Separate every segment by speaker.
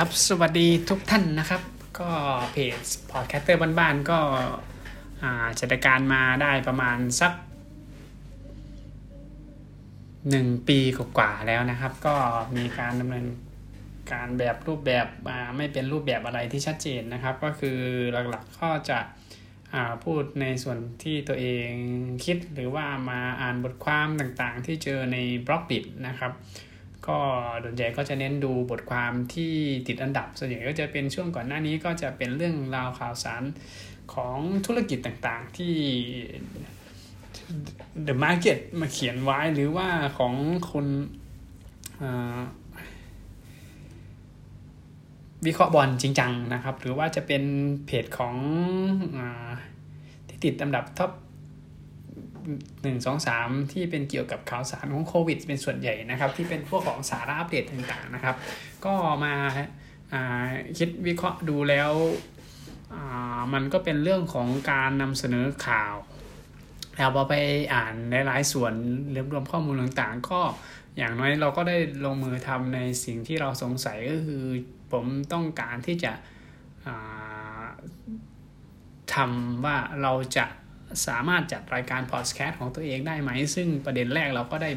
Speaker 1: ครับสวัสดีทุกท่านนะครับ ก็เพจพอดแคสเตอร์บ้านๆก็จัดการมาได้ประมาณสักหนึ่งปีกว่าแล้วนะครับ ก็มีการดำเนินการแบบรูปแบบไม่เป็นรูปแบบอะไรที่ชัดเจนนะครับ ก็คือหลักๆก็จะพูดในส่วนที่ตัวเองคิดหรือว่ามาอ่านบทความต่างๆ ที่เจอในBlockdit นะครับ ก็โดยใหญ่ก็จะเน้นดูบทความที่ติดอันดับ ส่วนใหญ่ก็จะเป็นช่วงก่อนหน้านี้ก็จะเป็นเรื่องราวข่าวสารของธุรกิจต่างๆที่ The Market มาเขียนไว้หรือว่าของคนวิเคราะห์บอลจริงจังนะครับ หรือว่าจะเป็นเพจของอที่ติดอันดับท็อป หนึ่งสองสามที่เป็นเกี่ยวกับข่าวสารของโควิด เป็นส่วนใหญ่นะครับ ที่เป็นพวกของสาระอัปเดตต่างๆนะครับ ก็มาคิดวิเคราะห์ดูแล้วมันก็เป็นเรื่องของการนำเสนอข่าวแล้วพอไปอ่านหลายๆส่วนเรียบรวมข้อมูลต่างๆ ก็อย่างน้อยเราก็ได้ลงมือทำในสิ่งที่เราสงสัยก็คือผมต้องการที่จะทำว่าเราจะ สามารถจัดรายการพอดแคสต์ของตัวเองได้ไหม ซึ่งประเด็นแรกเราก็ได้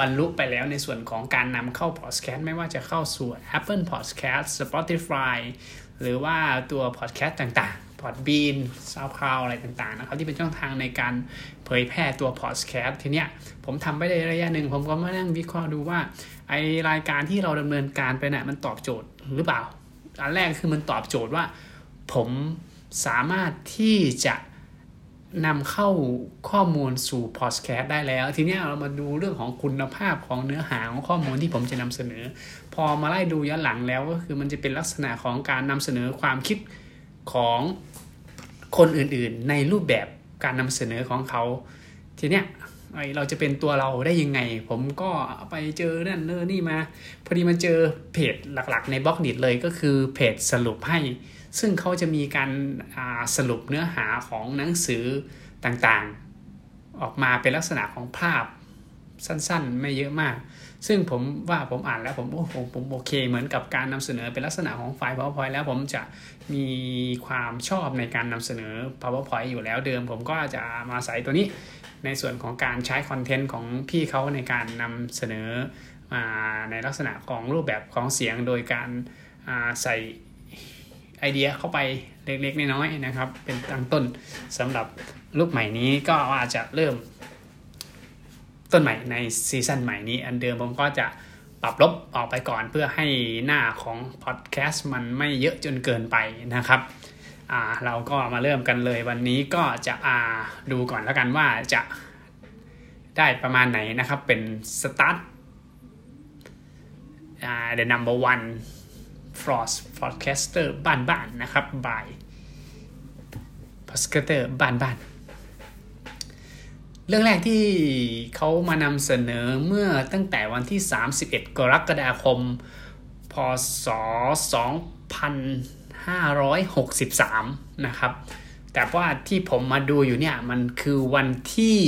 Speaker 1: บรรลุไปแล้วในส่วนของการนำเข้าพอดแคสต์ไม่ว่าจะเข้าสู่ Apple Podcast Spotify หรือว่าตัวพอดแคสต์ต่างๆ Podbean SoundCloud อะไรต่างๆนะครับ ที่เป็นช่องทางในการเผยแพร่ตัวพอดแคสต์ทีเนี้ยผมทำไปได้ระยะหนึ่ง ผมก็มานั่งวิเคราะห์ดูว่า ไอรายการที่เราดำเนินการไปเนี่ยมันตอบโจทย์หรือเปล่า อันแรกคือมันตอบโจทย์ว่า ผมสามารถที่จะ นำเข้าข้อมูลสู่พอดแคสต์ได้แล้ว ทีนี้เรามาดูเรื่องของคุณภาพของเนื้อหาของข้อมูลที่ผมจะนำเสนอ พอมาไล่ดูย้อนหลังแล้วก็คือมันจะเป็นลักษณะของการนำเสนอความคิดของคนอื่นๆ ในรูปแบบการนำเสนอของเขา ทีเนี้ยเราจะเป็นตัวเราได้ยังไง ผมก็ไปเจอนั่นเนอนี่มา พอดีมาเจอเพจหลักๆ ในบล็อกดิเลยก็คือเพจสรุปให้ ซึ่งเขาจะมีการสรุปเนื้อหาของหนังสือต่างๆ ออกมาเป็นลักษณะของภาพสั้นๆ ไม่เยอะมาก ซึ่งผมว่าผมอ่านแล้วผมโอ้ผมผมโอเค เหมือนกับการนำเสนอเป็นลักษณะของไฟล์ PowerPoint แล้วผมจะมีความชอบในการนำเสนอ PowerPoint อยู่แล้วเดิม ผมก็จะมาใส่ตัวนี้ในส่วนของการใช้คอนเทนต์ของพี่เขาในการนำเสนอมาในลักษณะของรูปแบบของเสียงโดยการใส่ ไอเดียเข้าไปเล็กๆน้อยๆนะครับ เป็นตั้งต้นสำหรับรูปใหม่นี้ก็อาจจะเริ่ม ต้นใหม่ในซีซั่นใหม่นี้ อันเดิมผมก็จะปรับลบออกไปก่อนเพื่อให้หน้าของพอดแคสต์มันไม่เยอะจนเกินไปนะครับอ่าเราก็มาเริ่มกันเลยวันนี้ก็จะอ่าดูก่อนแล้วกันว่าจะได้ประมาณไหนนะครับเป็นสตาร์ทอ่า the number one Frost Podcaster บ้านบ้านนะครับ by Podcaster บ้านบ้านเรื่องแรกที่เขามานำเสนอเมื่อตั้งแต่วันที่ 31 กรกฎาคม พศ 2563 นะครับ แต่ว่าที่ผมมาดูอยู่เนี่ย มันคือวันที่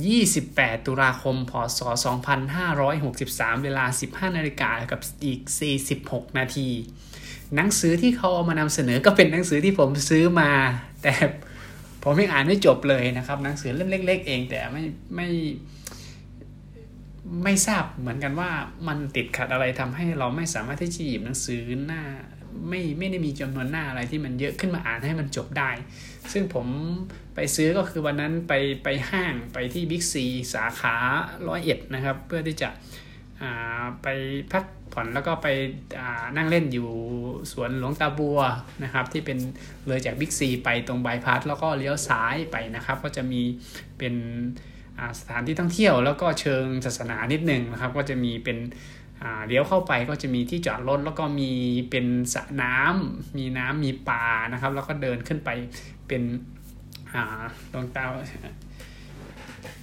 Speaker 1: 28 ตุลาคม พศ 2563 เวลา 15 นาฬิกากับอีก 46 นาที หนังสือที่เขาเอามานำเสนอก็เป็นหนังสือที่ผมซื้อมา แต่ผมยังอ่านไม่จบเลยนะครับ หนังสือเล่มเล็ก ๆ เองแต่ไม่ไม่ไม่ทราบเหมือนกันว่ามันติดขัดอะไรทำให้เราไม่สามารถที่จะหยิบหนังสือหน้า ไม่ไม่ได้มีจำนวนหน้าอะไรที่มันเยอะขึ้นมาอ่านให้มันจบได้ ซึ่งผมไปซื้อก็คือวันนั้นไปไปห้างไปที่บิ๊กซีสาขาร้อยเอ็ดนะครับ เพื่อที่จะไปพักผ่อนแล้วก็ไปนั่งเล่นอยู่สวนหลวงตาบัวนะครับ ที่เป็นเลยจากบิ๊กซีไปตรงบายพาสแล้วก็เลี้ยวซ้ายไปนะครับ ก็จะมีเป็นสถานที่ท่องเที่ยวแล้วก็เชิงศาสนานิดหนึ่งนะครับ ก็จะมีเป็น เลี้ยวเข้าไปก็จะมีที่จอดรถแล้วก็มีเป็นสระน้ำมีน้ำมีปลานะครับ แล้วก็เดินขึ้นไปเป็นดวงตา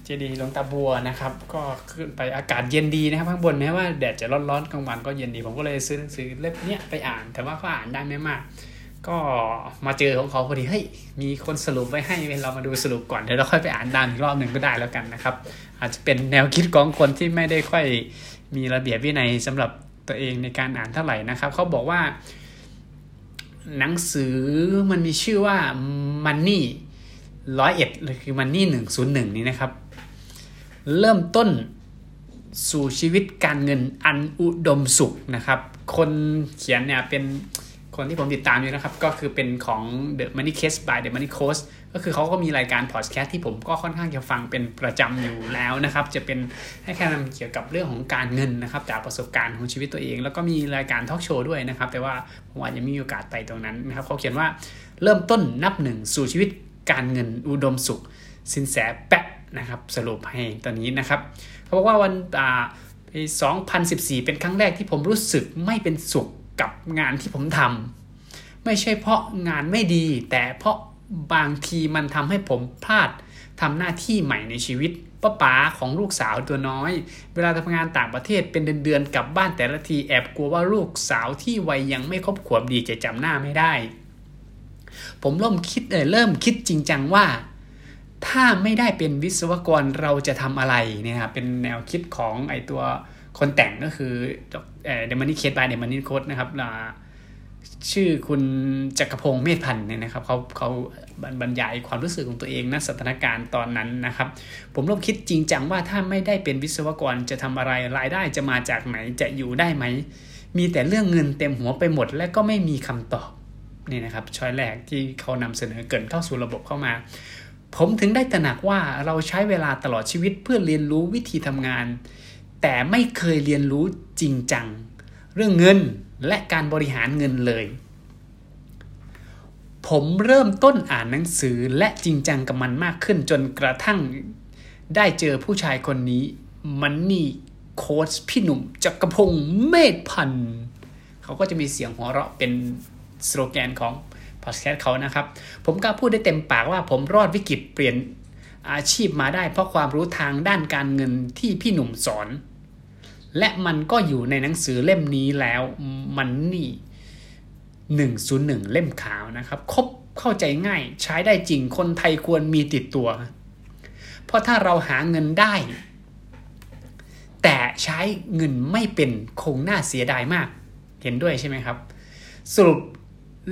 Speaker 1: เจดีย์ลงตาบัวนะครับ ก็ขึ้นไปอากาศเย็นดีนะครับข้างบนแม้ว่าแดดจะร้อนๆกลางวันก็เย็นดีผมก็เลยซื้อหนังสือเล่มนี้ไปอ่าน แต่ว่าก็อ่านได้ไม่มาก ก็มาเจอของเขาพอดีเฮ้ยมีคนสรุปไว้ให้เรามาดูสรุปก่อนเดี๋ยวเราค่อยไปอ่านด้านอีกรอบหนึ่งก็ได้แล้วกันนะครับ อาจจะเป็นแนวคิดของคนที่ไม่ได้ค่อย มีระเบียบวินัยสำหรับตัวเองในการอ่านเท่าไหร่นะครับ เขาบอกว่า หนังสือมันมีชื่อว่า Money ร้อยเอ็ดคือ Money หนึ่งศูนย์หนึ่งนี้นะครับ เริ่มต้นสู่ชีวิตการเงินอันอุดมสุขนะครับ คนเขียนเนี่ยเป็น คนที่ผมติดตามอยู่นะครับ ก็คือเป็นของ The Money Case by The Money Coach ก็คือเขาก็มีรายการพอดแคสต์ที่ผมก็ค่อนข้างจะฟังเป็นประจำอยู่แล้วนะครับ จะเป็นให้แค่นำเกี่ยวกับเรื่องของการเงินนะครับ จากประสบการณ์ของชีวิตตัวเอง แล้วก็มีรายการทอล์กโชว์ด้วยนะครับ แต่ว่าผมอาจจะมีโอกาสไปตรงนั้นนะครับเขาเขียนว่าเริ่มต้นนับหนึ่งสู่ชีวิตการเงินอุดมสุข สินแสแปะนะครับสรุปให้ตอนนี้นะครับเขาบอกว่าวันปี2014 เป็นครั้งแรกที่ผมรู้สึกไม่เป็นสุข กับงานที่ผมทำไม่ใช่เพราะงานไม่ดี แต่เพราะบางทีมันทำให้ผมพลาดทำหน้าที่ใหม่ในชีวิตป้าป๋าของลูกสาวตัวน้อย เวลาทำงานต่างประเทศเป็นเดือนๆกลับบ้านแต่ละทีแอบกลัวว่าลูกสาวที่วัยยังไม่ครบขวบดีจะจำหน้าไม่ได้ ผมเริ่มคิดเออเริ่มคิดจริงจังว่า ถ้าไม่ได้เป็นวิศวกรเราจะทำอะไรเนี่ยครับเป็นแนวคิดของไอตัวคนแต่งก็คือ เดมันนี่เคสบายเดมันนี่โคดนะครับชื่อคุณจักรพงศ์เมธพันธ์เนี่ยนะครับเขาเขาบรรยายความรู้สึกของตัวเองณสถานการณ์ตอนนั้นนะครับ ผมเริ่มคิดจริงจังว่าถ้าไม่ได้เป็นวิศวกรจะทำอะไรรายได้จะมาจากไหนจะอยู่ได้ไหม มีแต่เรื่องเงินเต็มหัวไปหมด และก็ไม่มีคำตอบนี่นะครับช้อยแรกที่เขานำเสนอเกินเข้าสู่ระบบเข้ามา ผมถึงได้ตระหนักว่าเราใช้เวลาตลอดชีวิตเพื่อเรียนรู้วิธีทำงาน แต่ไม่เคยเรียนรู้ จริงจัง เรื่องเงินและการบริหารเงินเลย ผมเริ่มต้นอ่านหนังสือและจริงจังกับมันมากขึ้นจนกระทั่งได้เจอผู้ชายคนนี้ มันนี่โค้ชพี่หนุ่มจักรพงศ์เมธพันธ์เขาก็จะมีเสียงหัวเราะเป็นสโลแกนของพอดแคสต์เขานะครับ ผมกล้าพูดได้เต็มปากว่าผมรอดวิกฤตเปลี่ยนอาชีพมาได้เพราะความรู้ทางด้านการเงินที่พี่หนุ่มสอน และมันก็อยู่ในหนังสือเล่มนี้แล้วมันนี่หนึ่งศูนย์หนึ่งเล่มขาวนะครับครบเข้าใจง่ายใช้ได้จริงคนไทยควรมีติดตัว เพราะถ้าเราหาเงินได้ แต่ใช้เงินไม่เป็นคงน่าเสียดายมาก เห็นด้วยใช่ไหมครับ สรุป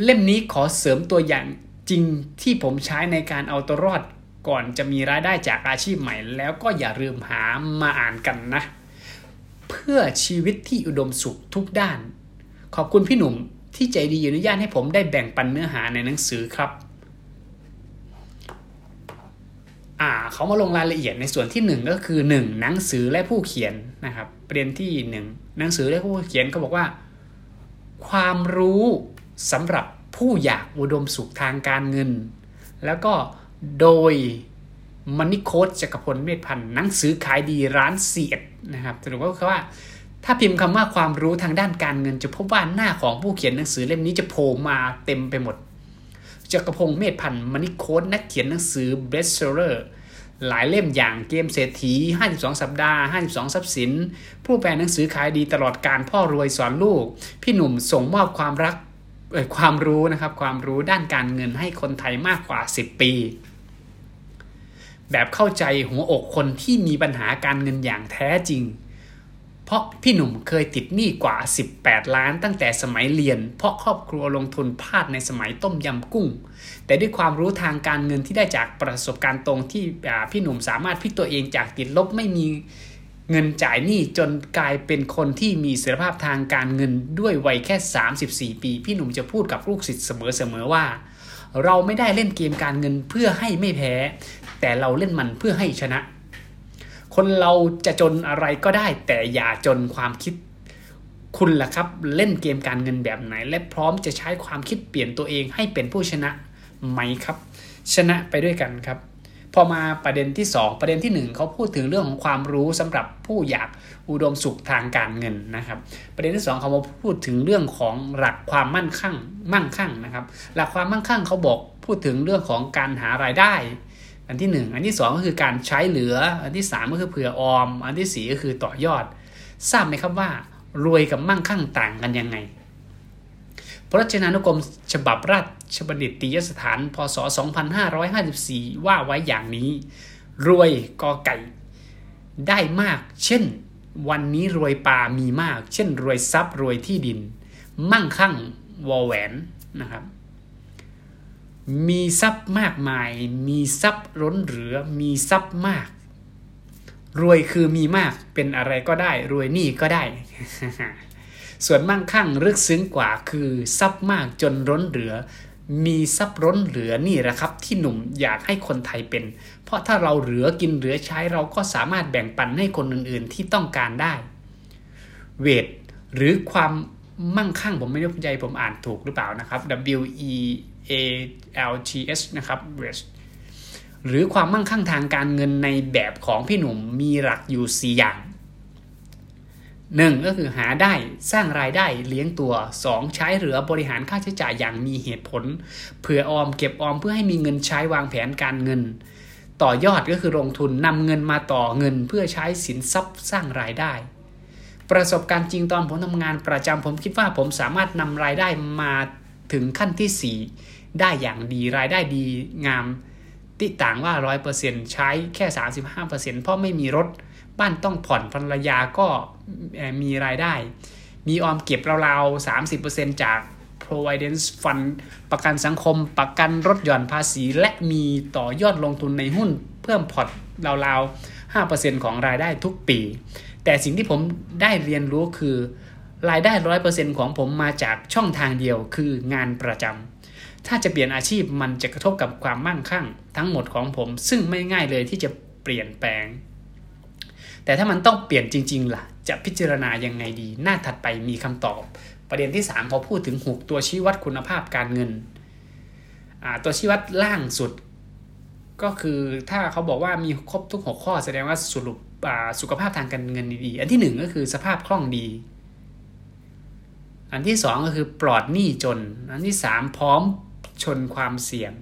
Speaker 1: เล่มนี้ขอเสริมตัวอย่างจริงที่ผมใช้ในการเอาตัวรอดก่อนจะมีรายได้จากอาชีพใหม่ แล้วก็อย่าลืมหามาอ่านกันนะ เพื่อชีวิตที่อุดมสุขทุกด้าน ขอบคุณพี่หนุ่มที่ใจดีอนุญาตให้ผมได้แบ่งปันเนื้อหาในหนังสือครับ อ่าเขามาลงรายละเอียดในส่วนที่ 1 ก็คือ 1. หนังสือและผู้เขียนนะครับประเด็นที่ 1 หนังสือและผู้เขียนก็บอกว่า ความรู้สำหรับผู้อยากอุดมสุขทางการเงิน แล้วก็โดย มันนี่โค้ดจักรพลเมธพันธ์หนังสือขายดีร้านเสียดนะครับสรุปก็คือว่า ถ้าพิมพ์คำว่าความรู้ทางด้านการเงิน จะพบว่าหน้าของผู้เขียนหนังสือเล่มนี้จะโผล่มาเต็มไปหมดจักรพงศ์เมธพันธ์มันนิโค้ดนักเขียนหนังสือเบสเซอร์หลายเล่มอย่างเกมเศรษฐี 52 สัปดาห์ 52 ทรัพย์สิน ผู้แปลหนังสือขายดีตลอดการพ่อรวยสอนลูก พี่หนุ่มส่งมอบความรักความรู้นะครับ ความรู้ด้านการเงินให้คนไทยมากกว่า 10 ปี แบบเข้าใจหัวอกคนที่มีปัญหาการเงินอย่างแท้จริง เพราะพี่หนุ่มเคยติดหนี้กว่า 18 ล้านตั้งแต่สมัยเรียน เพราะครอบครัวลงทุนพลาดในสมัยต้มยำกุ้ง แต่ด้วยความรู้ทางการเงินที่ได้จากประสบการณ์ตรงที่พี่หนุ่มสามารถพิกตัวเองจากติดลบไม่มีเงินจ่ายหนี้จนกลายเป็นคนที่มีเสถียรภาพทางการเงินด้วยวัยแค่ 34 ปี พี่หนุ่มจะพูดกับลูกศิษย์เสมอๆว่า เราไม่ได้เล่นเกมการเงินเพื่อให้ไม่แพ้ แต่เราเล่นมันเพื่อให้ชนะ คนเราจะจนอะไรก็ได้ แต่อย่าจนความคิดคุณล่ะครับ เล่นเกมการเงินแบบไหน และพร้อมจะใช้ความคิดเปลี่ยนตัวเองให้เป็นผู้ชนะไหมครับ ชนะไปด้วยกันครับพอมาประเด็นที่ 2 ประเด็นที่ 1เขาพูดถึงเรื่องของความรู้สำหรับผู้อยากอุดมสุขทางการเงินนะครับ ประเด็นที่ 2เขามาพูดถึงเรื่องของหลักความมั่นคงมั่งคั่งนะครับ หลักความมั่งคั่งเขาบอกพูดถึงเรื่องของการหารายได้ อันที่ 1 อันที่ 2 ก็คือการใช้เหลือ อันที่ 3 ก็คือเผื่อออม อันที่ 4 ก็คือต่อยอด ทราบไหมครับว่ารวยกับมั่งคั่งต่างกันยังไง พระราชนานุกรมฉบับราชบัณฑิตยสถาน พศ 2554 ว่าไว้อย่างนี้ รวยกอไก่ ได้มาก เช่น วันนี้รวยปลามีมาก เช่น รวยทรัพย์รวยที่ดิน มั่งคั่งวอแหวนนะครับ มีทรัพย์มากมาย มีทรัพย์ล้นเหลือ มีทรัพย์มาก รวยคือมีมาก เป็นอะไรก็ได้ รวยนี่ก็ได้ ส่วนมั่งคั่งลึกซึ้งกว่าคือทรัพย์มากจนล้นเหลือ มีทรัพย์ล้นเหลือนี่แหละครับ ที่หนุ่มอยากให้คนไทยเป็น เพราะถ้าเราเหลือกินเหลือใช้เราก็สามารถแบ่งปันให้คนอื่นๆที่ต้องการได้ เวทหรือความมั่งคั่งผมไม่แน่ใจผมอ่านถูกหรือเปล่านะครับ W E A L T S นะครับเวทหรือความมั่งคั่งทางการเงินในแบบของพี่หนุ่มมีหลักอยู่ 4 อย่างหนึ่งก็คือหาได้สร้างรายได้เลี้ยงตัว 2. ใช้เหลือบริหารค่าใช้จ่ายอย่างมีเหตุผล เผื่อออมเก็บออมเพื่อให้มีเงินใช้วางแผนการเงิน ต่อยอดก็คือลงทุนนำเงินมาต่อเงินเพื่อใช้สินทรัพย์สร้างรายได้ ประสบการณ์จริงตอนผมทำงานประจำผมคิดว่าผมสามารถนำรายได้มาถึงขั้นที่ 4 ได้อย่างดีรายได้ดีงาม ติต่างว่า 100%ใช้แค่ 35%เพราะไม่มีรถบ้านต้องผ่อนภรรยาก็มีรายได้ มีออมเก็บราวๆ 30%จาก providence fund ประกันสังคม ประกันรถหย่อนภาษี และมีต่อยอดลงทุนในหุ้น เพิ่มพอร์ตราวๆ 5%ของรายได้ทุกปี แต่สิ่งที่ผมได้เรียนรู้คือ รายได้ 100%ของผมมาจากช่องทางเดียวคืองานประจำ ถ้าจะเปลี่ยนอาชีพมันจะกระทบกับความมั่งคั่ง ทั้งหมดของผม ซึ่งไม่ง่ายเลยที่จะเปลี่ยนแปลง แต่ถ้ามันต้องเปลี่ยนจริง ๆ ล่ะ จะพิจารณายังไงดี หน้าถัดไปมีคำตอบ ประเด็นที่ 3 พอพูดถึง 6 ตัวชี้วัดคุณภาพการเงิน ตัวชี้วัดล่างสุด ก็คือถ้าเขาบอกว่ามีครบทุก 6 ข้อแสดงว่าสรุปสุขภาพทางการเงินดีๆ อันที่ 1 ก็คือสภาพคล่องดีอันที่ 2 ก็คือปลอดหนี้จน อันที่ 3 พร้อม ชนความเสี่ยง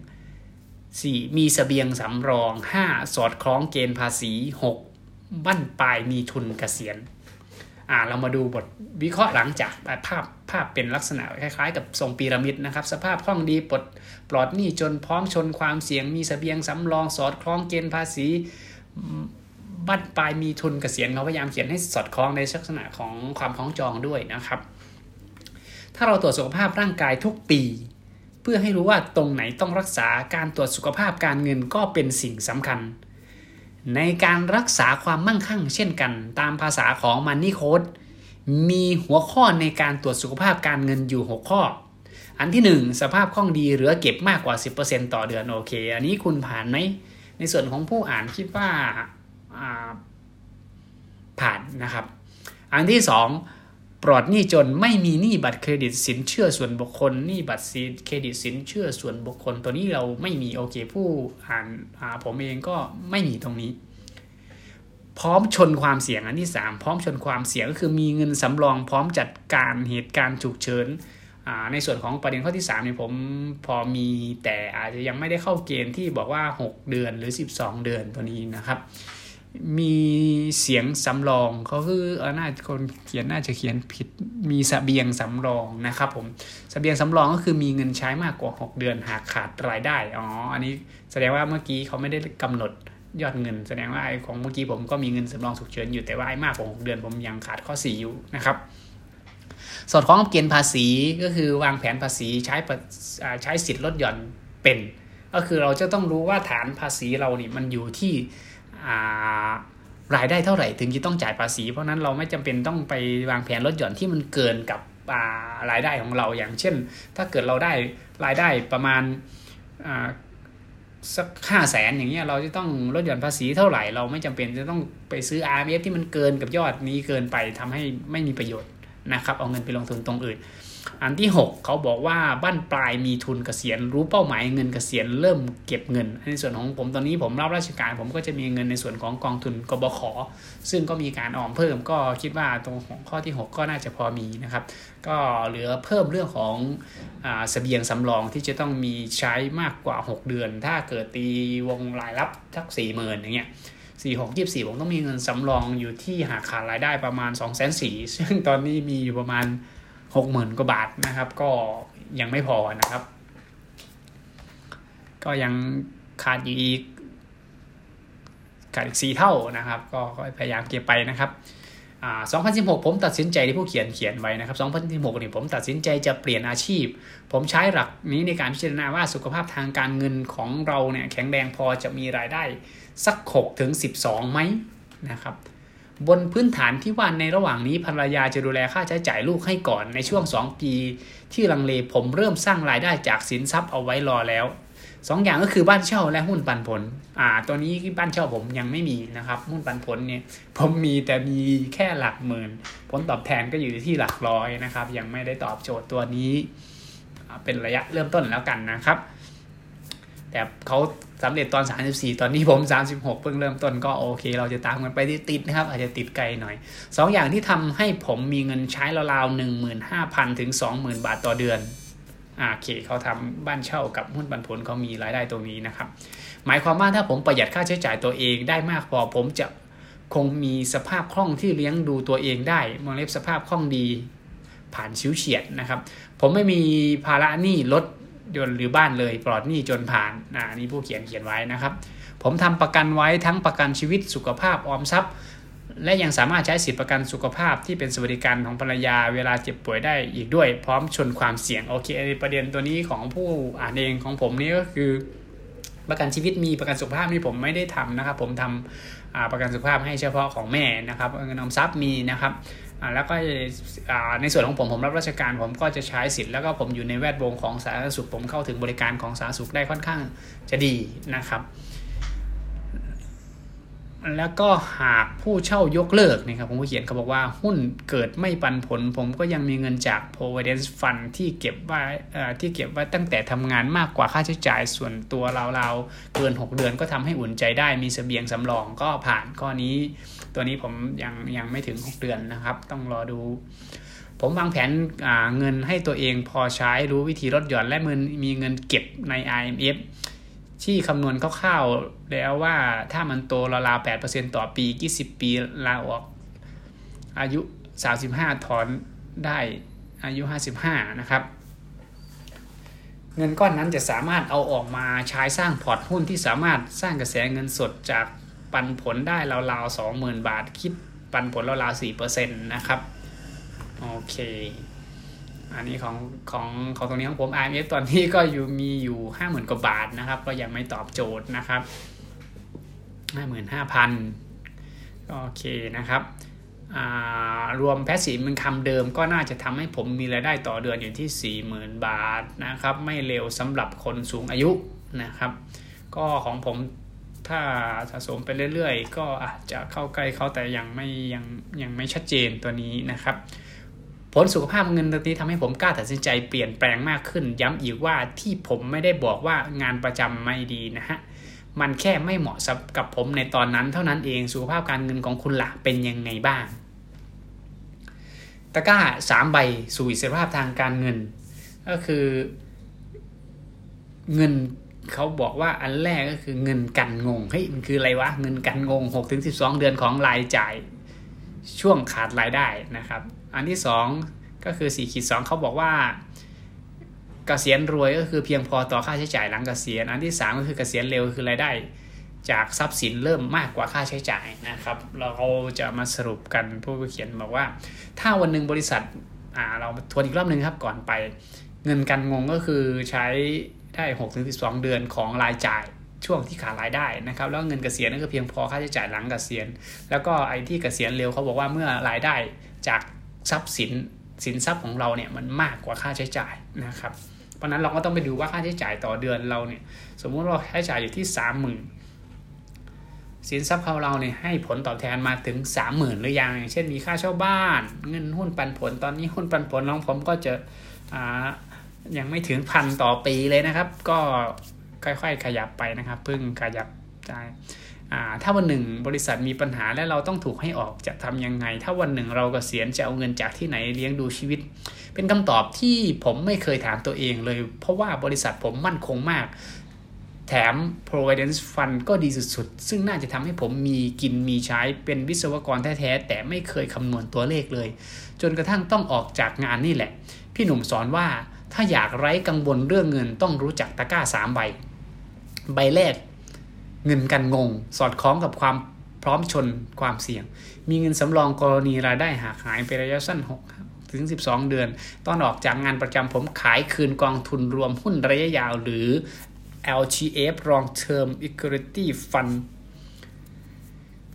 Speaker 1: 4. มีสเสบียงสำรอง 5. สอดคล้องเกณฑ์ภาษี 6. บั้นปลายมีทุนเกษียณอ่าเรามาดูบทวิเคราะห์หลังจากภาพภาพเป็นลักษณะคล้ายๆ กับทรงพีระมิดนะครับ สภาพคล่องดีปลดปลอดหนี้จนพร้อมชนความเสี่ยงมีสเสบียงสำรองสอดคล้องเกณฑ์ภาษีบั้นปลายมีทุนเกษียณเขาพยายามเขียนให้สอดคล้องในลักษณะของความคล้องจองด้วยนะครับ ถ้าเราตรวจสุขภาพร่างกายทุกปี เพื่อให้รู้ว่าตรงไหนต้องรักษาการตรวจสุขภาพการเงินก็เป็นสิ่งสำคัญ ในการรักษาความมั่งคั่งเช่นกัน ตามภาษาของมันนี่โค้ดมีหัวข้อในการตรวจสุขภาพการเงินอยู่ 6 ข้อ อันที่ 1 สภาพคล่องดีเหลือเก็บมากกว่า 10%ต่อเดือนโอเค อันนี้คุณผ่านไหมในส่วนของผู้อ่านคิดว่าผ่านนะครับ อันที่ 2 ปลอดหนี้จนไม่มีหนี้บัตรเครดิตสินเชื่อส่วนบุคคลหนี้บัตรเครดิตสินเชื่อส่วนบุคคล ตัวนี้เราไม่มีโอเคผู้อ่านผมเองก็ไม่มีตรงนี้ พร้อมชนความเสี่ยงอันที่ 3 พร้อมชนความเสี่ยงก็คือมีเงินสำรอง พร้อมจัดการเหตุการณ์ฉุกเฉินในส่วนของประเด็นข้อที่3เนี่ยผมพอมีแต่อาจจะยังไม่ได้เข้าเกณฑ์ที่บอกว่า 6 เดือนหรือ 12 เดือนตัวนี้นะครับ มีเสียงสำรองเขาคือเออน่าคนเขียนน่าจะเขียนผิดมีสเบียงสำรองนะครับผมสเบียงสำรองก็คือมีเงินใช้มากกว่า 6 เดือนหากขาดรายได้อ๋ออันนี้แสดงว่าเมื่อกี้เขาไม่ได้กำหนดยอดเงิน แสดงว่าไอ้ของเมื่อกี้ผมก็มีเงินสำรองฉุกเฉินอยู่แต่ว่าไอ้มากกว่าหกเดือนผมยังขาดข้อ 4 อยู่นะครับสอดคล้องกับเกณฑ์ภาษีก็คือวางแผนภาษีใช้ใช้สิทธิ์ลดหย่อนเป็น ก็คือเราจะต้องรู้ว่าฐานภาษีเรานี่มันอยู่ที่ รายได้เท่าไหร่ถึงจะต้องจ่ายภาษี เพราะนั้นเราไม่จำเป็นต้องไปวางแผนลดหย่อนที่มันเกินกับรายได้ของเราอย่างเช่น ถ้าเกิดเราได้รายได้ประมาณสักห้าแสนอย่างเงี้ยเราจะต้องลดหย่อนภาษีเท่าไหร่เราไม่จำเป็นจะต้องไปซื้อ RMF ที่มันเกินกับยอดนี้เกินไปทำให้ไม่มีประโยชน์นะครับ เอาเงินไปลงทุนตรงอื่น อันที่ 6 เขาบอกว่าบ้านปลายมีทุนเกษียณรู้เป้าหมายเงินเกษียณเริ่มเก็บเงิน ในส่วนของผมตอนนี้ผมรับราชการ ผมก็จะมีเงินในส่วนของกองทุนกบข ซึ่งก็มีการออมเพิ่มก็คิดว่าตรงของข้อที่ 6 ก็น่าจะพอมีนะครับ ก็เหลือเพิ่มเรื่องของอ่าสเสบียงสำรองที่จะต้องมีใช้มากกว่า 6 เดือน ถ้าเกิดตีวงรายรับสักสี่หมื่นอย่างเงี้ยสี่หกยี่สี่ผมต้องมีเงินสำรองอยู่ที่หาขาดรายได้ประมาณ2องแสนสี่ซึ่งตอนนี้มีอยู่ประมาณ หกหมื่นกว่าบาทนะครับ ก็ยังไม่พอนะครับ ก็ยังขาดอยู่อีกขาดอีกสี่เท่านะครับ ก็พยายามเก็บไปนะครับอ่า2016 ผมตัดสินใจที่ผู้เขียนเขียนไว้นะครับ2016นี่ผมตัดสินใจจะเปลี่ยนอาชีพ ผมใช้หลักนี้ในการพิจารณาว่าสุขภาพทางการเงินของเราเนี่ยแข็งแรงพอจะมีรายได้สัก6ถึง12ไหมนะครับ บนพื้นฐานที่ว่าในระหว่างนี้ภรรยาจะดูแลค่าใช้จ่ายลูกให้ก่อนในช่วง 2 ปี ที่ลังเลผมเริ่มสร้างรายได้จากสินทรัพย์เอาไว้รอแล้วสองอย่างก็คือบ้านเช่าและหุ้นปันผล อ่า ตัวนี้บ้านเช่าผมยังไม่มีนะครับ หุ้นปันผลเนี่ย ผมมีแต่มีแค่หลักหมื่น ผลตอบแทนก็อยู่ที่หลักร้อยนะครับ ยังไม่ได้ตอบโจทย์ตัวนี้ เป็นระยะเริ่มต้นแล้วกันนะครับ แต่เขาสำเร็จตอน 34 ตอนนี้ผม 36 เพิ่งเริ่มต้นก็โอเค เราจะตามกันไปที่ติดนะครับ อาจจะติดไกลหน่อย 2ออย่างที่ทำให้ผมมีเงินใช้ราวๆ15,000 ถึง 20,000 บาทต่อเดือนโอเคเขาทำบ้านเช่ากับหุ้นปันผลเขามีรายได้ตรงนี้นะครับ หมายความว่าถ้าผมประหยัดค่าใช้จ่ายตัวเองได้มากพอผมจะคงมีสภาพคล่องที่เลี้ยงดูตัวเองได้มองเล็บสภาพคล่องดีผ่านชิวเฉียดนะครับ ผมไม่มีภาระหนี้รถ ยนต์หรือบ้านเลยปลอดหนี้จนผ่านอ่านี่ผู้เขียนเขียนไว้นะครับ ผมทำประกันไว้ทั้งประกันชีวิตสุขภาพออมทรัพย์ และยังสามารถใช้สิทธิประกันสุขภาพที่เป็นสวัสดิการของภรรยาเวลาเจ็บป่วยได้อีกด้วย พร้อมชนความเสี่ยงโอเคประเด็นตัวนี้ของผู้อ่านเองของผมนี่ก็คือประกันชีวิตมีประกันสุขภาพนี่ผมไม่ได้ทำนะครับ ผมทำประกันสุขภาพให้เฉพาะของแม่นะครับเงินออมทรัพย์มีนะครับ แล้วก็ในส่วนของผมผมรับราชการผมก็จะใช้สิทธิ์แล้วก็ผมอยู่ในแวดวงของสาธารณสุขผมเข้าถึงบริการของสาธารณสุขได้ค่อนข้างจะดีนะครับ แล้วก็หากผู้เช่ายกเลิกนะครับผมก็เขียนเขาบอกว่าหุ้นเกิดไม่ปันผล ผมก็ยังมีเงินจาก provident fund ที่เก็บไว้ที่เก็บไว้ตั้งแต่ทำงานมากกว่าค่าใช้จ่ายส่วนตัวเราๆเกิน 6 เดือนก็ทำให้อุ่นใจได้มีสเสบียงสำรองก็ผ่านข้อนี้ ตัวนี้ผมยังยังไม่ถึง 6 เดือนนะครับ ต้องรอดู ผมวางแผนเงินให้ตัวเองพอใช้รู้วิธีลดหย่อนและมือมีเงินเก็บใน IMF ที่คำนวณคร่าวๆแล้วว่าถ้ามันโตราวๆ8%ต่อปี20ปีลาออก อายุ35ถอนได้อายุ55นะครับ เงินก้อนนั้นจะสามารถเอาออกมาใช้สร้างพอร์ตหุ้นที่สามารถสร้างกระแสเงินสดจาก ปันผลได้ราวๆ20,000บาท คิดปันผลราวๆ4%นะครับ โอเค อันนี้ของของของตรงนี้ของผม IMF ตอนนี้ก็อยู่มีอยู่ห้าหมื่นกว่าบาทนะครับ ก็ยังไม่ตอบโจทย์นะครับห้าหมื่นห้าพันโอเคนะครับรวมแพสซีฟมันคำเดิมก็น่าจะทำให้ผมมีรายได้ต่อเดือนอยู่ที่ 40,000 บาทนะครับ ไม่เร็วสำหรับคนสูงอายุนะครับ ก็ของผม ถ้าสะสมไปเรื่อยๆ ก็อาจจะเข้าใกล้เขาแต่ยังไม่ยังยังไม่ชัดเจนตัวนี้นะครับ ผลสุขภาพเงินตรงนี้ทำให้ผมกล้าตัดสินใจเปลี่ยนแปลงมากขึ้น ย้ำอีกว่าที่ผมไม่ได้บอกว่างานประจำไม่ดีนะฮะมันแค่ไม่เหมาะสกับผมในตอนนั้นเท่านั้นเองสุขภาพการเงินของคุณละเป็นยังไงบ้าง ตะก้าสามใบสู่อิสรภาพทางการเงิน ก็คือเงิน เขาบอกว่าอันแรกก็คือเงินกันงงเฮ้ยมันคืออะไรวะเงินกันงง6ถึง12เดือนของรายจ่ายช่วงขาดรายได้นะครับ อันที่สองก็คือ4ขีดสเขาบอกว่า เกษียณรวยก็คือเพียงพอต่อค่าใช้จ่ายหลังเกษียณอันที่ 3 ก็คือเกษียณเร็วคือรายได้ จากทรัพย์สินเริ่มมากกว่าค่าใช้จ่ายนะครับ เราจะมาสรุปกันผู้เขียนบอกว่า ถ้าวันหนึ่งบริษัทเราทวนอีกรอบหนึ่งครับก่อนไป เงินกันงงก็คือใช้ ได้6ถึง12เดือนของรายจ่ายช่วงที่ขาดรายได้นะครับ แล้วเงินเกษียณนั่นก็เพียงพอค่าใช้จ่ายหลังเกษียณ แล้วก็ไอ้ที่เกษียณเร็วเขาบอกว่าเมื่อรายได้จากทรัพย์สินสินทรัพย์ของเราเนี่ยมันมากกว่าค่าใช้จ่ายนะครับ เพราะนั้นเราก็ต้องไปดูว่าค่าใช้จ่ายต่อเดือนเราเนี่ย สมมุติเราใช้จ่ายอยู่ที่สามหมื่นสินทรัพย์ของเราเนี่ยให้ผลตอบแทนมาถึงสามหมื่นหรือยังอย่างเช่นมีค่าเช่าบ้าน เงินหุ้นปันผลตอนนี้หุ้นปันผลของผมก็จะอ่า ยังไม่ถึงพันต่อปีเลยนะครับ ก็ค่อยๆขยับไปนะครับเพิ่งขยับจ่ายถ้าวันหนึ่งบริษัทมีปัญหาและเราต้องถูกให้ออกจะทํำยังไง ถ้าวันหนึ่งเรากเกษียณจะเอาเงินจากที่ไหนเลี้ยงดูชีวิต เป็นคำตอบที่ผมไม่เคยถามตัวเองเลย เพราะว่าบริษัทผมมั่นคงมาก แถม providence fund ก็ดีสุดๆ ซึ่งน่าจะทำให้ผมมีกินมีใช้เป็นวิศวกรแท้ๆ แต่ไม่เคยคำนวณตัวเลขเลย จนกระทั่งต้องออกจากงานนี่แหละ พี่หนุ่มสอนว่า ถ้าอยากไร้กังวลเรื่องเงินต้องรู้จักตะกร้าสามใบ ใบแรก เงินกันงง สอดคล้องกับความพร้อมชนความเสี่ยง มีเงินสำรองกรณีรายได้หากหายไประยะสั้น6ถึง 12 เดือน ตอนออกจากงานประจำผมขายคืนกองทุนรวมหุ้นระยะยาวหรือ LTF Long Term Equity Fund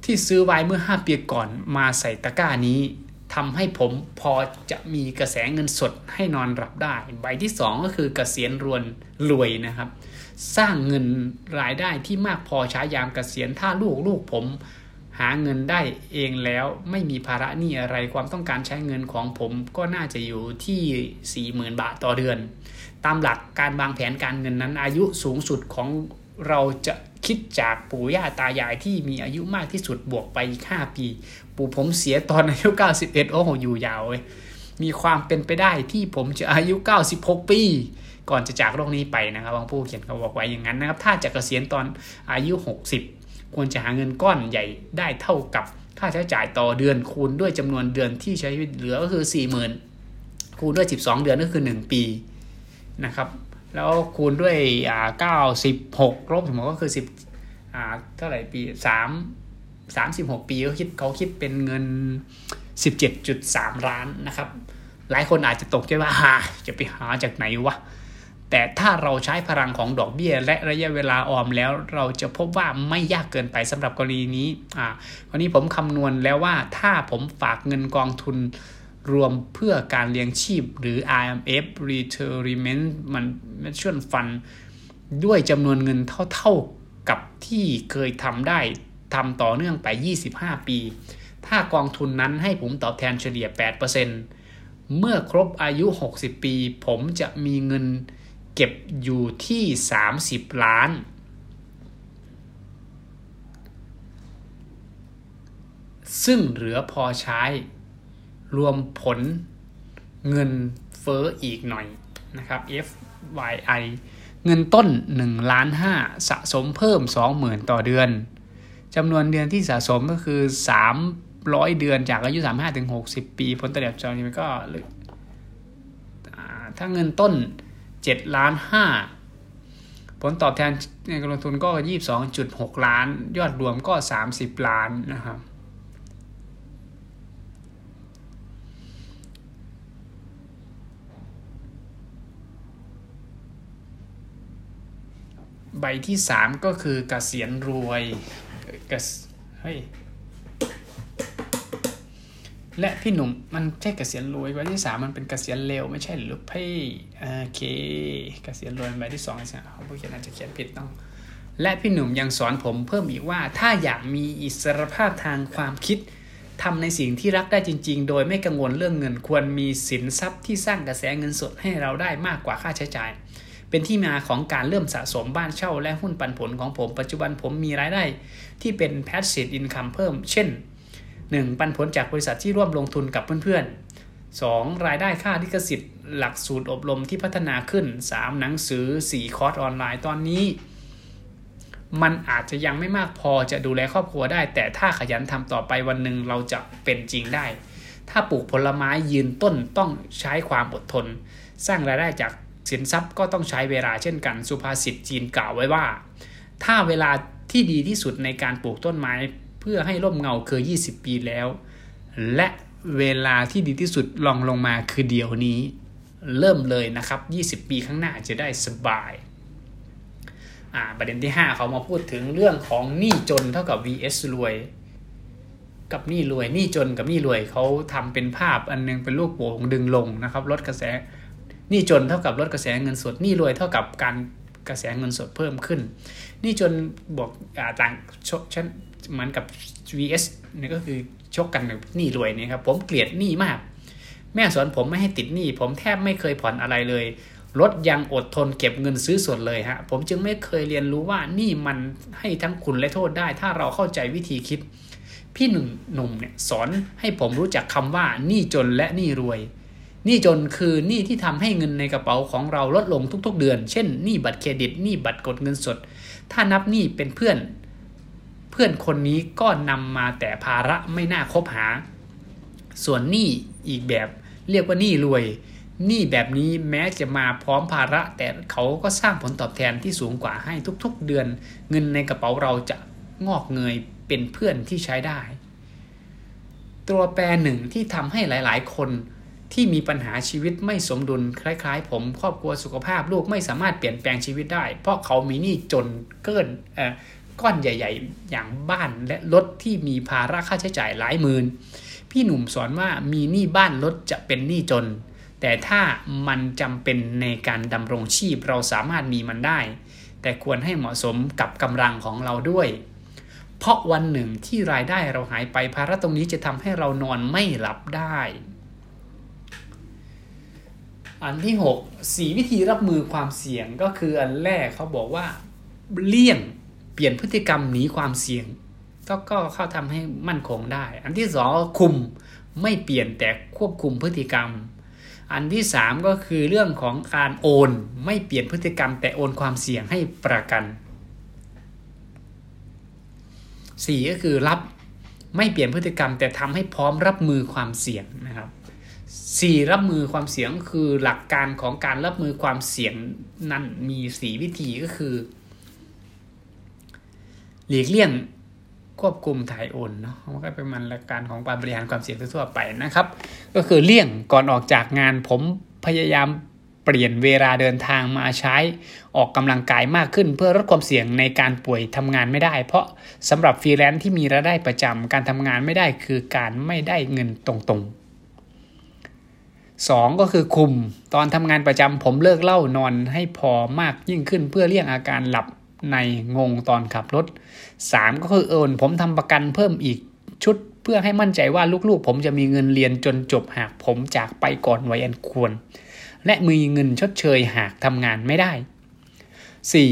Speaker 1: ที่ซื้อไว้เมื่อ 5 ปีก่อนมาใส่ตะกร้านี้ ทำให้ผมพอจะมีกระแสเงินสดให้นอนหลับได้ ใบที่ 2 ก็คือเกษียณรวนรวยนะครับ สร้างเงินรายได้ที่มากพอใช้ยามเกษียณถ้าลูกลูกผม หาเงินได้เองแล้วไม่มีภาระหนี้อะไรความต้องการใช้เงินของผมก็น่าจะอยู่ที่ 40,000 บาทต่อเดือน ตามหลักการวางแผนการเงินนั้นอายุสูงสุดของ เราจะคิดจากปู่ย่าตายายที่มีอายุมากที่สุดบวกไปอีก5ปี ปู่ผมเสียตอนอายุ 91 โอ้โหอยู่ยาวเว้ยมีความเป็นไปได้ที่ผมจะอายุ 96 ปี ก่อนจะจากโลกนี้ไปนะครับบางผู้เขียนเขาบอกไว้อย่างนั้นนะครับ ถ้าจะเกษียณตอนอายุ 60 ควรจะหาเงินก้อนใหญ่ได้เท่ากับค่าใช้จ่ายต่อเดือนคูณด้วยจำนวนเดือนที่ใช้เหลือก็คือ 40,000 คูณด้วย 12 เดือนก็คือ 1 ปีนะครับ แล้วคูณด้วยอ่าเก้าสิบหกลบถึงก็คือสิบอ่าเท่าไหร่ปีสามสามสิบหกปีเขาคิดเขาคิดเป็นเงินสิบเจ็ดจุดสามล้านนะครับ หลายคนอาจจะตกใจว่าหาจะไปหาจากไหนวะแต่ถ้าเราใช้พลังของดอกเบี้ย และระยะเวลาออมแล้วเราจะพบว่าไม่ยากเกินไปสำหรับกรณีนี้อ่าวันนี้ผมคำนวณแล้วว่าถ้าผมฝากเงินกองทุน รวมเพื่อการเลี้ยงชีพ หรือ IMF Retirement Mutual Fund ด้วยจำนวนเงินเท่าๆกับที่เคยทำได้ทำต่อเนื่องไป 25 ปี ถ้ากองทุนนั้นให้ผมตอบแทนเฉลี่ย 8%เมื่อครบอายุ 60 ปี ผมจะมีเงินเก็บอยู่ที่ 30 ล้าน ซึ่งเหลือพอใช้ รวมผลเงินเฟ้ออีกหน่อยนะครับ FYI เงินต้น1ล้าน5สะสมเพิ่ม 20,000 ต่อเดือนจำนวนเดือนที่สะสมก็คือ 300 เดือนจากอายุ 35ถึง60 ปี ผลตอบแทนจำนวนก็ถ้าเงินต้น7ล้าน5ผลตอบแทนในการลงทุนก็ 22.6 ล้าน ยอดรวมก็ 30 ล้านนะครับ ใบที่สามก็คือเกษียณรวยกเฮ้ยและพี่หนุ่มมันใช่เกษียณรวยใบที่สามมันเป็นเกษียณเร็วไม่ใช่หรือพี่โอเคเกษียณรวยใบที่สองใช่ไหมผู้เขียนอาจจะเขียนผิดต้อง และพี่หนุ่มยังสอนผมเพิ่มอีกว่าถ้าอยากมีอิสรภาพทางความคิดทำในสิ่งที่รักได้จริง ๆ โดยไม่กังวลเรื่องเงินควรมีสินทรัพย์ที่สร้างกระแสเงินสดให้เราได้มากกว่าค่าใช้จ่าย เป็นที่มาของการเริ่มสะสมบ้านเช่าและหุ้นปันผลของผม ปัจจุบันผมมีรายได้ที่เป็น passive income เพิ่ม เช่น 1. ปันผลจากบริษัทที่ร่วมลงทุนกับเพื่อนๆ 2. รายได้ค่าลิขสิทธิ์ หลักสูตรอบรมที่พัฒนาขึ้น 3. หนังสือ 4 คอร์สออนไลน์ตอนนี้ มันอาจจะยังไม่มากพอจะดูแลครอบครัวได้ แต่ถ้าขยันทำต่อไปวันหนึ่งเราจะเป็นจริงได้ ถ้าปลูกผลไม้ยืนต้นต้องใช้ความอดทน สร้างรายได้จาก สินทรัพย์ก็ต้องใช้เวลาเช่นกัน สุภาษิตจีนกล่าวไว้ว่า ถ้าเวลาที่ดีที่สุดในการปลูกต้นไม้ เพื่อให้ร่มเงาคือ 20 ปีแล้ว และเวลาที่ดีที่สุดรองลงมาคือเดี๋ยวนี้ เริ่มเลยนะครับ 20 ปีข้างหน้าจะได้สบายอ่าประเด็นที่ 5 เขามาพูดถึงเรื่องของหนี้จนเท่ากับ vs รวย กับหนี้รวยหนี้จนกับหนี้รวยเขาทำเป็นภาพอันนึงเป็นลูกโป่งดึงลงนะครับลดกระแส นี่จนเท่ากับลดกระแสเงินสดนี่รวยเท่ากับการกระแสเงินสดเพิ่มขึ้น นี่จนบวกต่างชกชั้นเหมือนกับ vs นี่ก็คือชกกันนี่รวยนี่ครับผมเกลียดนี้มาก แม่สอนผมไม่ให้ติดหนี้ผมแทบไม่เคยผ่อนอะไรเลยรถยังอดทนเก็บเงินซื้อส่วนเลยฮะผมจึงไม่เคยเรียนรู้ว่านี่มันให้ทั้งคุณและโทษได้ ถ้าเราเข้าใจวิธีคิด พี่หนุ่มหนุ่มเนี่ยสอนให้ผมรู้จักคำว่านี่จนและนี่รวย หนี้จนคือหนี้ที่ทำให้เงินในกระเป๋าของเราลดลงทุก ๆ เดือน เช่นหนี้บัตรเครดิตหนี้บัตรกดเงินสด ถ้านับหนี้เป็นเพื่อน เพื่อนคนนี้ก็นำมาแต่ภาระไม่น่าคบหา ส่วนหนี้อีกแบบเรียกว่าหนี้รวยหนี้แบบนี้แม้จะมาพร้อมภาระ แต่เขาก็สร้างผลตอบแทนที่สูงกว่าให้ทุกๆ เดือน เงินในกระเป๋าเราจะงอกเงยเป็นเพื่อนที่ใช้ได้ ตัวแปรหนึ่งที่ทำให้หลายๆ คน ที่มีปัญหาชีวิตไม่สมดุลคล้าย ๆ ผมครอบครัวสุขภาพลูกไม่สามารถเปลี่ยนแปลงชีวิตได้ เพราะเขามีหนี้จนเกินก้อนใหญ่ ๆ อย่างบ้านและรถที่มีภาระค่าใช้จ่ายหลายหมื่นพี่หนุ่มสอนว่ามีหนี้บ้านรถจะเป็นหนี้จน แต่ถ้ามันจำเป็นในการดำรงชีพเราสามารถมีมันได้ แต่ควรให้เหมาะสมกับกำลังของเราด้วย เพราะวันหนึ่งที่รายได้เราหายไปภาระตรงนี้จะทำให้เรานอนไม่หลับได้ อันที่6สีวิธีรับมือความเสี่ยงก็คืออันแรกเขาบอกว่าเลี่ยงเปลี่ยนพฤติกรรมหนีความเสี่ยงก็ก็เข้าทำให้มั่นคงได้ อันที่สองคุมไม่เปลี่ยนแต่ควบคุมพฤติกรรม อันที่สามก็คือเรื่องของการโอน ไม่เปลี่ยนพฤติกรรม แต่โอนความเสี่ยงให้ประกันสี่ก็คือรับไม่เปลี่ยนพฤติกรรม แต่ทำให้พร้อมรับมือความเสี่ยงนะครับ สี่รับมือความเสี่ยงคือหลักการของการรับมือความเสี่ยงนั้นมีสี่วิธีก็คือ หลีกเลี่ยงควบคุมถ่ายโอนเนาะมันก็เป็นมันหลักการของการบริหารความเสี่ยงทั่วไปนะครับ ก็คือเลี่ยงก่อนออกจากงานผมพยายามเปลี่ยนเวลาเดินทางมาใช้ออกกำลังกายมากขึ้น เพื่อลดความเสี่ยงในการป่วยทำงานไม่ได้ เพราะสำหรับฟรีแลนซ์ที่มีรายได้ประจำการทำงานไม่ได้คือการไม่ได้เงินตรงๆ 2 ก็คือคุม ตอนทำงานประจำผมเลิกเล่านอนให้พอมากยิ่งขึ้นเพื่อเลี่ยงอาการหลับในงงตอนขับรถ 3 ก็คือเอินผมทำประกันเพิ่มอีกชุดเพื่อให้มั่นใจว่าลูกๆ ผมจะมีเงินเรียนจนจบหากผมจากไปก่อนวัยอันควร และมีเงินชดเชยหากทำงานไม่ได้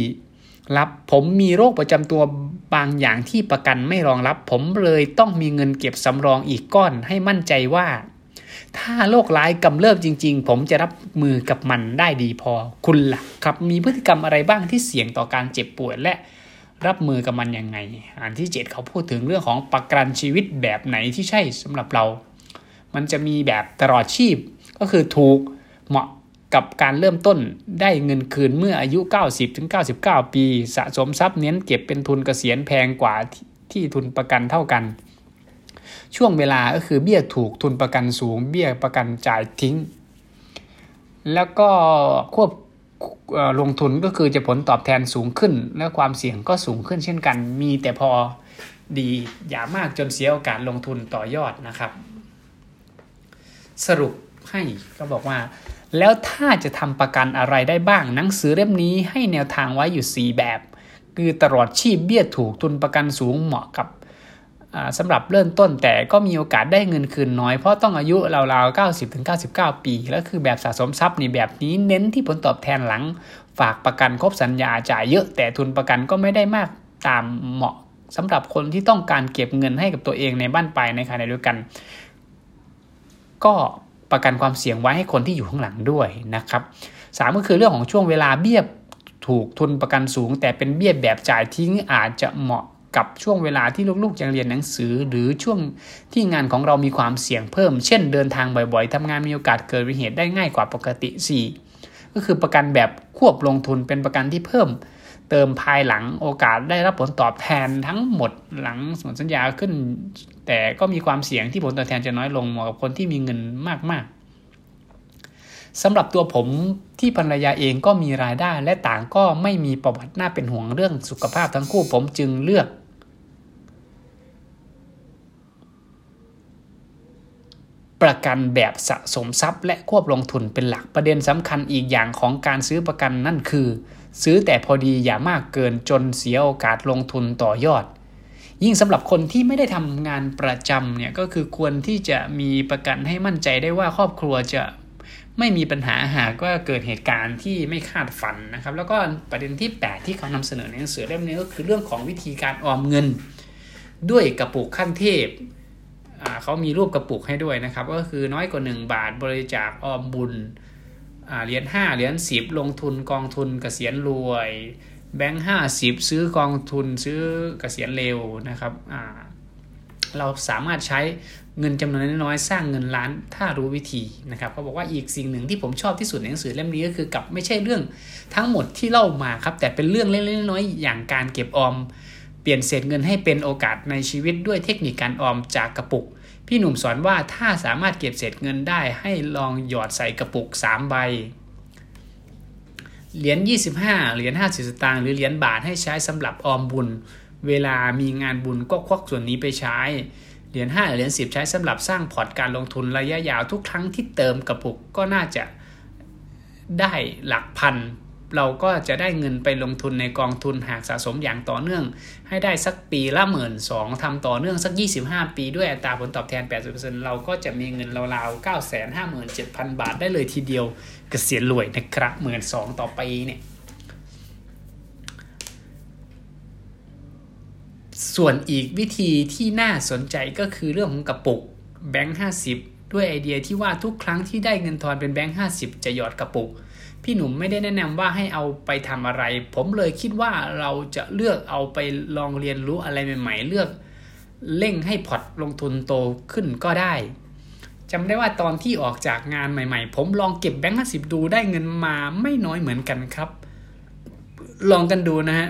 Speaker 1: 4. รับผมมีโรคประจำตัวบางอย่างที่ประกันไม่รองรับ ผมเลยต้องมีเงินเก็บสำรองอีกก้อนให้มั่นใจว่า ถ้าโรคร้ายกำเริบจริง ๆ ผมจะรับมือกับมันได้ดีพอคุณล่ะครับ มีพฤติกรรมอะไรบ้างที่เสี่ยงต่อการเจ็บป่วยและรับมือกับมันยังไง อันที่ 7 เขาพูดถึงเรื่องของประกันชีวิตแบบไหนที่ใช่สำหรับเรา มันจะมีแบบตลอดชีพ ก็คือถูกเหมาะกับการเริ่มต้นได้เงินคืนเมื่ออายุ 90-99 ปี สะสมทรัพย์เน้นเก็บเป็นทุนเกษียณแพงกว่าที่ทุนประกันเท่ากัน ช่วงเวลาก็คือเบี้ยถูกทุนประกันสูง เบี้ยประกันจ่ายทิ้ง แล้วก็ควบลงทุนก็คือจะผลตอบแทนสูงขึ้น และความเสี่ยงก็สูงขึ้นเช่นกัน มีแต่พอดีอย่ามากจนเสียโอกาสลงทุนต่อยอดนะครับ สรุปให้ก็บอกว่า แล้วถ้าจะทำประกันอะไรได้บ้างหนังสือเล่มนี้ให้แนวทางไว้อยู่ 4 แบบ คือตลอดชีพเบี้ยถูกทุนประกันสูงเหมาะกับ สำหรับเริ่มต้นแต่ก็มีโอกาสได้เงินคืนน้อยเพราะต้องอายุราวๆ 90-99 ปี แล้วคือแบบสะสมทรัพย์นี่แบบนี้เน้นที่ผลตอบแทนหลัง ฝากประกันครบสัญญาจ่ายเยอะแต่ทุนประกันก็ไม่ได้มากตามเหมาะสำหรับคนที่ต้องการเก็บเงินให้กับตัวเองในบ้านปลายในขณะเดียวกัน ก็ประกันความเสี่ยงไว้ให้คนที่อยู่ข้างหลังด้วยนะครับสามก็คือเรื่องของช่วงเวลาเบี้ยถูกทุนประกันสูง แต่เป็นเบี้ยแบบจ่ายทิ้งอาจจะเหมาะ กับช่วงเวลาที่ลูกๆยังเรียนหนังสือ หรือช่วงที่งานของเรามีความเสี่ยงเพิ่ม เช่นเดินทางบ่อยๆทำงานมีโอกาสเกิดอุบัติเหตุได้ง่ายกว่าปกติ 4 ก็คือประกันแบบควบลงทุนเป็นประกันที่เพิ่ม เติมภายหลังโอกาสได้รับผลตอบแทนทั้งหมดหลังสมสัญญาขึ้น แต่ก็มีความเสี่ยงที่ผลตอบแทนจะน้อยลงเหมาะกับคนที่มีเงินมากๆสำหรับตัวผมที่ภรรยาเองก็มีรายได้และต่างก็ไม่มีประวัติน่าเป็นห่วงเรื่องสุขภาพทั้งคู่ผมจึงเลือก ประกันแบบสะสมทรัพย์ และควบลงทุนเป็นหลักประเด็นสำคัญอีกอย่างของการซื้อประกันนั่นคือ ซื้อแต่พอดีอย่ามากเกินจนเสียโอกาสลงทุนต่อยอด ยิ่งสำหรับคนที่ไม่ได้ทำงานประจำเนี่ยก็คือควรที่จะมีประกันให้มั่นใจได้ว่าครอบครัวจะไม่มีปัญหาหากว่าเกิดเหตุการณ์ที่ไม่คาดฝันนะครับ แล้วก็ประเด็นที่ 8 ที่เขานำเสนอในหนังสือเล่มนี้ก็คือเรื่องของวิธีการออมเงิน ด้วยกระปุกขั้นเทพ เขามีรูปกระปุกให้ด้วยนะครับ ก็คือน้อยกว่า 1 บาทบริจาคออมบุญเหรียญ5เหรียญ10 ลงทุนกองทุนกเกษียณรวย แบงค์ห้าสิบซื้อกองทุนซื้อกเกษียณเร็วนะครับเราสามารถใช้เงินจำนวนน้อยสร้างเงินล้านถ้ารู้วิธีนะครับเขาบอกว่าอีกสิ่งหนึ่งที่ผมชอบที่สุดในหนังสือเล่มนี้ก็คือกับไม่ใช่เรื่องทั้งหมดที่เล่ามาครับ แต่เป็นเรื่องเล็กๆน้อยๆอย่างการเก็บออม ลี่ยนเศษเงินให้เป็นโอกาสในชีวิตด้วยเทคนิคการออมจากกระปุก พี่หนุ่มสอนว่าถ้าสามารถเก็บเศษเงินได้ให้ลองหยอดใส่กระปุก 3 ใบ เหรียญ 25 เหรียญ 50 สตางค์หรือเหรียญบาทให้ใช้สำหรับออมบุญ เวลามีงานบุญก็ควักส่วนนี้ไปใช้ เหรียญ 5 เหรียญ 10 ใช้สำหรับสร้างพอร์ตการลงทุนระยะยาวทุกครั้งที่เติมกระปุกก็น่าจะได้หลักพัน เราก็จะได้เงินไปลงทุนในกองทุนหากสะสมอย่างต่อเนื่อง ให้ได้สักปีละหมื่นสองทำต่อเนื่องสัก 25 ปีด้วยอัตราผลตอบแทน 80%เราก็จะมีเงินราวๆ 957,000 บาทได้เลยทีเดียวกเกษียณรวยนะครับหมื่นสองต่อปีเนี่ยส่วนอีกวิธีที่น่าสนใจก็คือเรื่องของกระปุกแบงค์50 ด้วยไอเดียที่ว่าทุกครั้งที่ได้เงินทอนเป็นแบงค์50 จะหยอดกระปุก พี่หนุ่มไม่ได้แนะนำว่าให้เอาไปทำอะไร ผมเลยคิดว่าเราจะเลือกเอาไปลองเรียนรู้อะไรใหม่ ๆ เลือกเร่งให้พอร์ตลงทุนโตขึ้นก็ได้จำได้ว่าตอนที่ออกจากงานใหม่ ๆ ผมลองเก็บแบงค์ห้าสิบดูได้เงินมาไม่น้อยเหมือนกันครับ ลองกันดูนะฮะ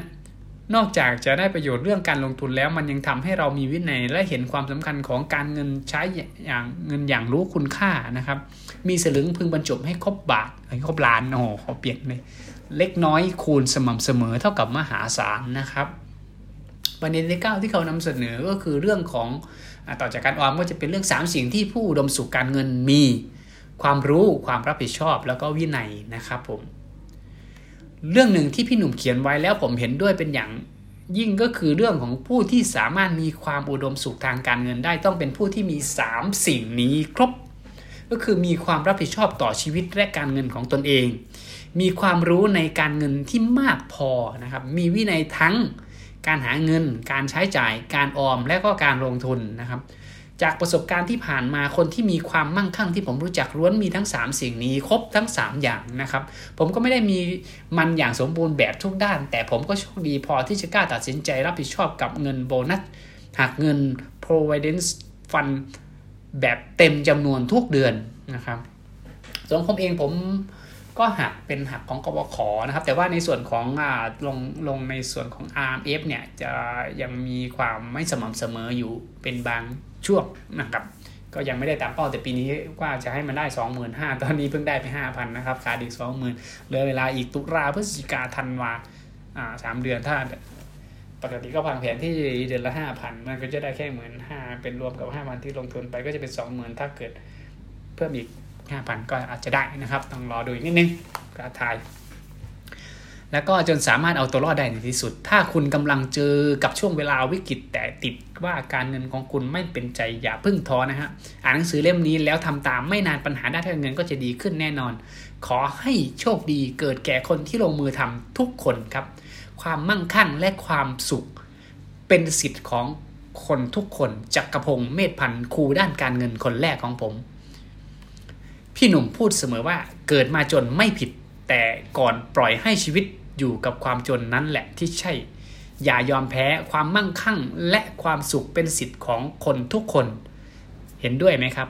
Speaker 1: นอกจากจะได้ประโยชน์เรื่องการลงทุนแล้ว มันยังทำให้เรามีวินัยและเห็นความสำคัญของการเงินใช้อย่างเงินอย่างรู้คุณค่านะครับ มีสลึงพึงบรรจบให้ครบบาทให้ครบล้านโอ้โหขอเปลี่ยนเลยเล็กน้อยคูณสม่ำเสมอเท่ากับมหาศาลนะครับประเด็นที่เก้าที่เขานำเสนอก็คือเรื่องของต่อจากการออมก็จะเป็นเรื่อง 3 สิ่งที่ผู้ดมสุขการเงินมี ความรู้ความรับผิดชอบแล้วก็วินัยนะครับผม เรื่องหนึ่งที่พี่หนุ่มเขียนไว้แล้วผมเห็นด้วยเป็นอย่างยิ่งก็คือเรื่องของผู้ที่สามารถมีความอุดมสุขทางการเงินได้ต้องเป็นผู้ที่มี 3 สิ่งนี้ครบ ก็คือมีความรับผิดชอบต่อชีวิตและการเงินของตนเอง มีความรู้ในการเงินที่มากพอนะครับมีวินัยทั้งการหาเงิน การใช้จ่าย การออมและก็การลงทุนนะครับ จากประสบการณ์ที่ผ่านมาคนที่มีความมั่งคั่งที่ผมรู้จักล้วนมีทั้ง 3 สิ่งนี้ ครบทั้ง 3 อย่างนะครับ ผมก็ไม่ได้มีมันอย่างสมบูรณ์แบบทุกด้าน แต่ผมก็โชคดีพอที่จะกล้าตัดสินใจรับผิดชอบกับเงินโบนัสหักเงิน providence fund แบบเต็มจำนวนทุกเดือนนะครับส่วนผมเองผม ก็หักเป็นหักของกบขนะครับ แต่ว่าในส่วนของอลงลงในส่วนของ RMF เนี่ยจะยังมีความไม่สม่ำเสมออยู่เป็นบางช่วงนะครับ ก็ยังไม่ได้ตามเป้าแต่ปีนี้ว่าจะให้มันได้ 25,000 ตอนนี้เพิ่งได้ไป 5,000 นะครับขาดอีก 20,000เหลือเวลาอีกตุลาพฤศจิกาธันวาอ่าสามเดือนถ้าปกติก็พังแผนที่เดือนละห้าพันมันก็จะได้แค่หมื่นห้าเป็นรวมกับห้าพันที่ลงทุนไปก็จะเป็นสองหมื่นถ้าเกิดเพิ่มอีก 5,000 ก็อาจจะได้นะครับ ต้องรอดูอีกนิดนึงกระทาย แล้วก็จนสามารถเอาตัวรอดได้ในที่สุด ถ้าคุณกำลังเจอกับช่วงเวลาวิกฤตแต่ติดว่าการเงินของคุณไม่เป็นใจอย่าพึ่งท้อนะฮะ อ่านหนังสือเล่มนี้แล้วทำตามไม่นานปัญหาด้านการเงินก็จะดีขึ้นแน่นอน ขอให้โชคดีเกิดแก่คนที่ลงมือทำทุกคนครับ ความมั่งคั่งและความสุข เป็นสิทธิ์ของคนทุกคนจักระพงเมธพันธ์ครูด้านการเงินคนแรกของผม พี่หนุ่มพูดเสมอว่าเกิดมาจนไม่ผิด แต่ก่อนปล่อยให้ชีวิตอยู่กับความจนนั้นแหละที่ใช่ อย่ายอมแพ้ความมั่งคั่งและความสุขเป็นสิทธิ์ของคนทุกคน เห็นด้วยไหมครับ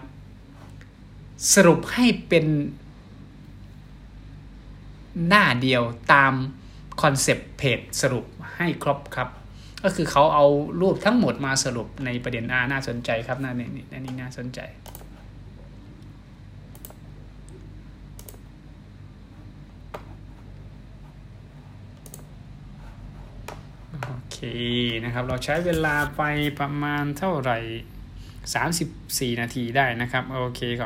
Speaker 1: สรุปให้เป็นหน้าเดียวตามคอนเซปต์เพจสรุปให้ครบครับ ก็คือเขาเอารูปทั้งหมดมาสรุปในประเด็นอาน่าสนใจครับน่านี่นี่น่าสนใจ นะครับ เราใช้เวลาไปประมาณเท่าไหร่ 34 นาทีได้นะครับ โอเคครับ